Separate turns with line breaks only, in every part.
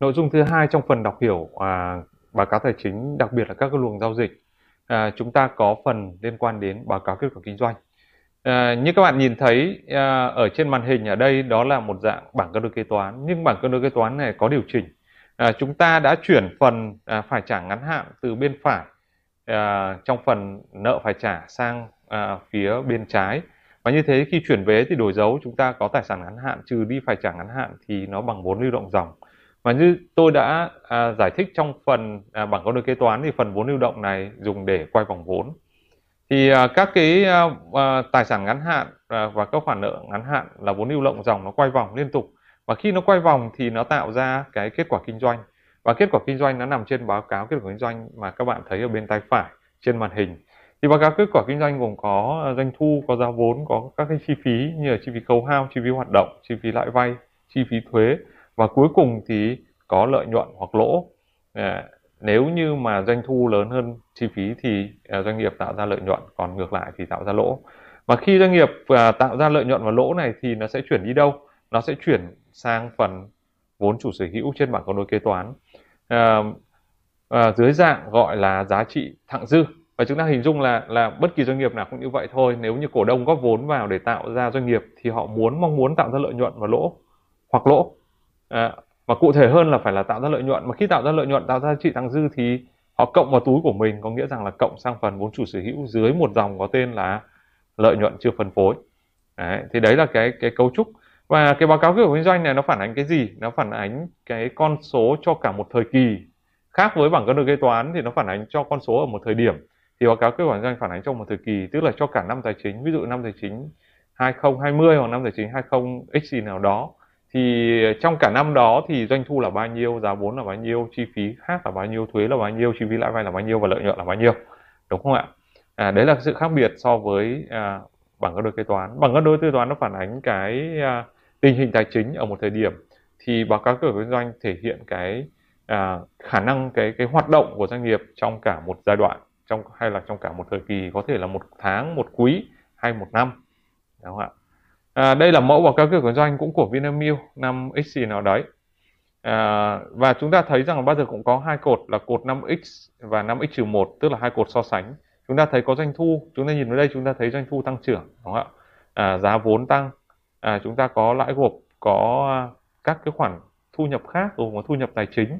Nội dung thứ hai trong phần đọc hiểu à, báo cáo tài chính, đặc biệt là các cái luồng giao dịch, à, chúng ta có phần liên quan đến báo cáo kết quả kinh doanh. À, như các bạn nhìn thấy à, ở trên màn hình ở đây đó là một dạng bảng cân đối kế toán, nhưng bảng cân đối kế toán này có điều chỉnh. À, chúng ta đã chuyển phần à, phải trả ngắn hạn từ bên phải à, trong phần nợ phải trả sang à, phía bên trái và như thế khi chuyển về thì đổi dấu chúng ta có tài sản ngắn hạn trừ đi phải trả ngắn hạn thì nó bằng vốn lưu động dòng và như tôi đã à, giải thích trong phần à, bảng cân đối kế toán thì phần vốn lưu động này dùng để quay vòng vốn. Thì à, các cái à, à, tài sản ngắn hạn à, và các khoản nợ ngắn hạn là vốn lưu động dòng nó quay vòng liên tục. Và khi nó quay vòng thì nó tạo ra cái kết quả kinh doanh. Và kết quả kinh doanh nó nằm trên báo cáo kết quả kinh doanh mà các bạn thấy ở bên tay phải trên màn hình. Thì báo cáo kết quả kinh doanh gồm có à, doanh thu có giá vốn có các cái chi phí như là chi phí khấu hao chi phí hoạt động chi phí lãi vay chi phí thuế và cuối cùng thì có lợi nhuận hoặc lỗ. À, nếu như mà doanh thu lớn hơn chi phí thì à, doanh nghiệp tạo ra lợi nhuận còn ngược lại thì tạo ra lỗ. Và khi doanh nghiệp à, tạo ra lợi nhuận và lỗ này thì nó sẽ chuyển đi đâu? Nó sẽ chuyển sang phần vốn chủ sở hữu trên bảng cân đối kế toán. À, à, dưới dạng gọi là giá trị thặng dư. Và chúng ta hình dung là là bất kỳ doanh nghiệp nào cũng như vậy thôi. Nếu như cổ đông góp vốn vào để tạo ra doanh nghiệp thì họ muốn mong muốn tạo ra lợi nhuận và lỗ hoặc lỗ à, và cụ thể hơn là phải là tạo ra lợi nhuận. Mà khi tạo ra lợi nhuận tạo ra giá trị thặng dư thì họ cộng vào túi của mình có nghĩa rằng là cộng sang phần vốn chủ sở hữu dưới một dòng có tên là lợi nhuận chưa phân phối. Đấy, thì đấy là cái cái cấu trúc. Và cái báo cáo kết quả kinh doanh này nó phản ánh cái gì? Nó phản ánh cái con số cho cả một thời kỳ. Khác với bảng cân đối kế toán thì nó phản ánh cho con số ở một thời điểm. Thì báo cáo kết quả kinh doanh phản ánh trong một thời kỳ tức là cho cả năm tài chính ví dụ năm tài chính 2020 hoặc năm tài chính 20 x gì nào đó thì ờ, trong cả năm đó thì doanh thu là bao nhiêu giá vốn là bao nhiêu chi phí khác là bao nhiêu thuế là bao nhiêu chi phí lãi vay là bao nhiêu và lợi nhuận là bao nhiêu? Đúng không ạ? À, đấy là sự khác biệt so với à, bảng cân đối kế toán. Bảng cân đối kế toán nó phản ánh cái à, tình hình tài chính ở một thời điểm. Thì báo cáo kết quả kinh doanh thể hiện cái à, khả năng cái cái hoạt động của doanh nghiệp trong cả một giai đoạn trong hay là trong cả một thời kỳ có thể là một tháng một quý hay một năm. Đúng không ạ? À, đây là mẫu báo cáo kết quả kinh doanh cũng của Vinamilk năm x nào đấy. À, và chúng ta thấy rằng là bao giờ cũng có hai cột là cột 5x và 5x 1 tức là hai cột so sánh. Chúng ta thấy có doanh thu chúng ta nhìn vào đây chúng ta thấy doanh thu tăng trưởng đúng không ạ? À, giá vốn tăng. À, chúng ta có lãi gộp có các cái khoản thu nhập khác gồm có thu nhập tài chính.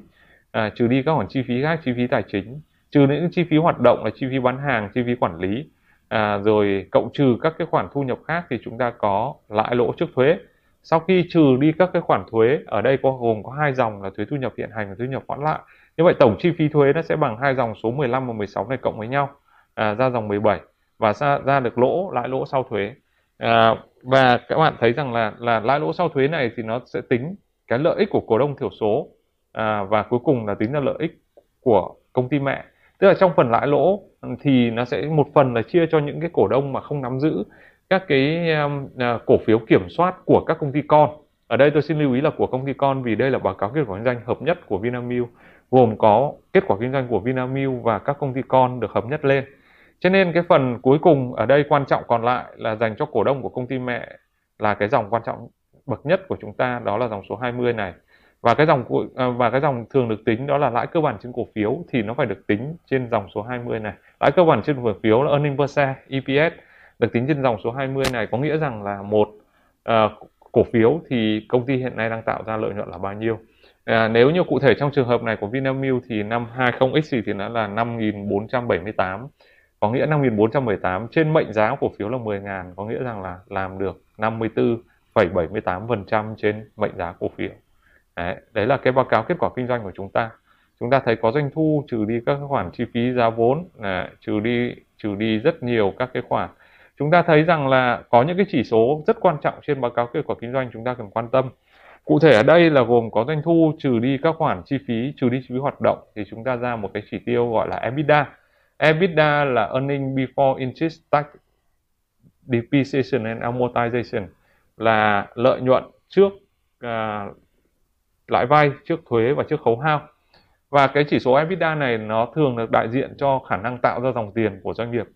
À, trừ đi các khoản chi phí khác chi phí tài chính. Trừ những chi phí hoạt động là chi phí bán hàng chi phí quản lý à, rồi cộng trừ các cái khoản thu nhập khác thì chúng ta có lãi lỗ trước thuế. Sau khi trừ đi các cái khoản thuế ở đây có gồm có hai dòng là thuế thu nhập hiện hành và thuế nhập khoản lại. Như vậy tổng chi phí thuế nó sẽ bằng hai dòng số 15 và 16 này cộng với nhau à, ra dòng 17 và ra, ra được lỗ lãi lỗ sau thuế. À, và các bạn thấy rằng là là lãi lỗ sau thuế này thì nó sẽ tính cái lợi ích của cổ đông thiểu số à, và cuối cùng là tính ra lợi ích của công ty mẹ tức là trong phần lãi lỗ ừ, thì nó sẽ một phần là chia cho những cái cổ đông mà không nắm giữ các cái um, uh, cổ phiếu kiểm soát của các công ty con. Ở đây tôi xin lưu ý là của công ty con vì đây là báo cáo kết quả kinh doanh hợp nhất của Vinamilk gồm có kết quả kinh doanh của Vinamilk và các công ty con được hợp nhất lên. Cho nên cái phần cuối cùng ở đây quan trọng còn lại là dành cho cổ đông của công ty mẹ là cái dòng quan trọng bậc nhất của chúng ta đó là dòng số 20 này và cái dòng à, và cái dòng thường được tính đó là lãi cơ bản trên cổ phiếu thì nó phải được tính trên dòng số 20 này. Lãi cơ bản trên cổ phiếu là earning per share EPS được tính trên dòng số 20 này có nghĩa rằng là một uh, cổ phiếu thì công ty hiện nay đang tạo ra lợi nhuận là bao nhiêu? À, nếu như cụ thể trong trường hợp này của Vinamilk thì năm 20X thì nó là 5.478 có nghĩa 5.478 trên mệnh giá cổ phiếu là 10.000 có nghĩa rằng là làm được 54,78% trên mệnh giá cổ phiếu đấy, đấy là cái báo cáo kết quả kinh doanh của chúng ta. Chúng ta thấy có doanh thu trừ đi các khoản chi phí giá vốn là trừ đi trừ đi rất nhiều các cái khoản. Chúng ta thấy rằng là có những cái chỉ số rất quan trọng trên báo cáo kết quả kinh doanh chúng ta cần quan tâm. Cụ thể ở đây là gồm có doanh thu trừ đi các khoản chi phí trừ đi chi phí hoạt động thì chúng ta ra một cái chỉ tiêu gọi là EBITDA. EBITDA là earning before interest tax depreciation and amortization là lợi nhuận trước uh, lãi vay trước thuế và trước khấu hao. Và cái chỉ số EBITDA này nó thường được đại diện cho khả năng tạo ra dòng tiền của doanh nghiệp.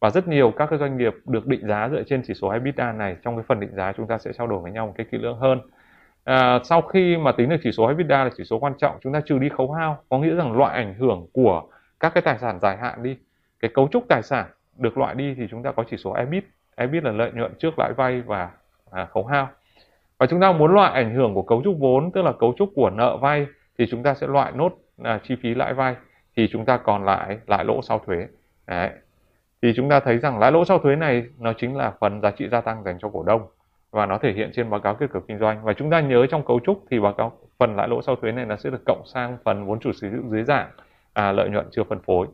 Và rất nhiều các cái doanh nghiệp được định giá dựa trên chỉ số EBITDA này trong cái phần định giá chúng ta sẽ trao đổi với nhau một cái kỹ lưỡng hơn. À, sau khi mà tính được chỉ số EBITDA là chỉ số quan trọng chúng ta trừ đi khấu hao có nghĩa rằng loại ảnh hưởng của các cái tài sản dài hạn đi cái cấu trúc tài sản được loại đi thì chúng ta có chỉ số EBIT. EBIT là lợi nhuận trước lãi vay và à, khấu hao và chúng ta muốn loại ảnh hưởng của cấu trúc vốn tức là cấu trúc của nợ vay thì chúng ta sẽ loại nốt à, chi phí lãi vay. Thì chúng ta còn lại lãi lỗ sau thuế. Đấy. thì chúng ta thấy rằng lãi lỗ sau thuế này nó chính là phần giá trị gia tăng dành cho cổ đông. Và nó thể hiện trên báo cáo kết quả kinh doanh. Và chúng ta nhớ trong cấu trúc thì báo cáo phần lãi lỗ sau thuế này nó sẽ được cộng sang phần vốn chủ sở hữu dưới dạng à, lợi nhuận chưa phân phối.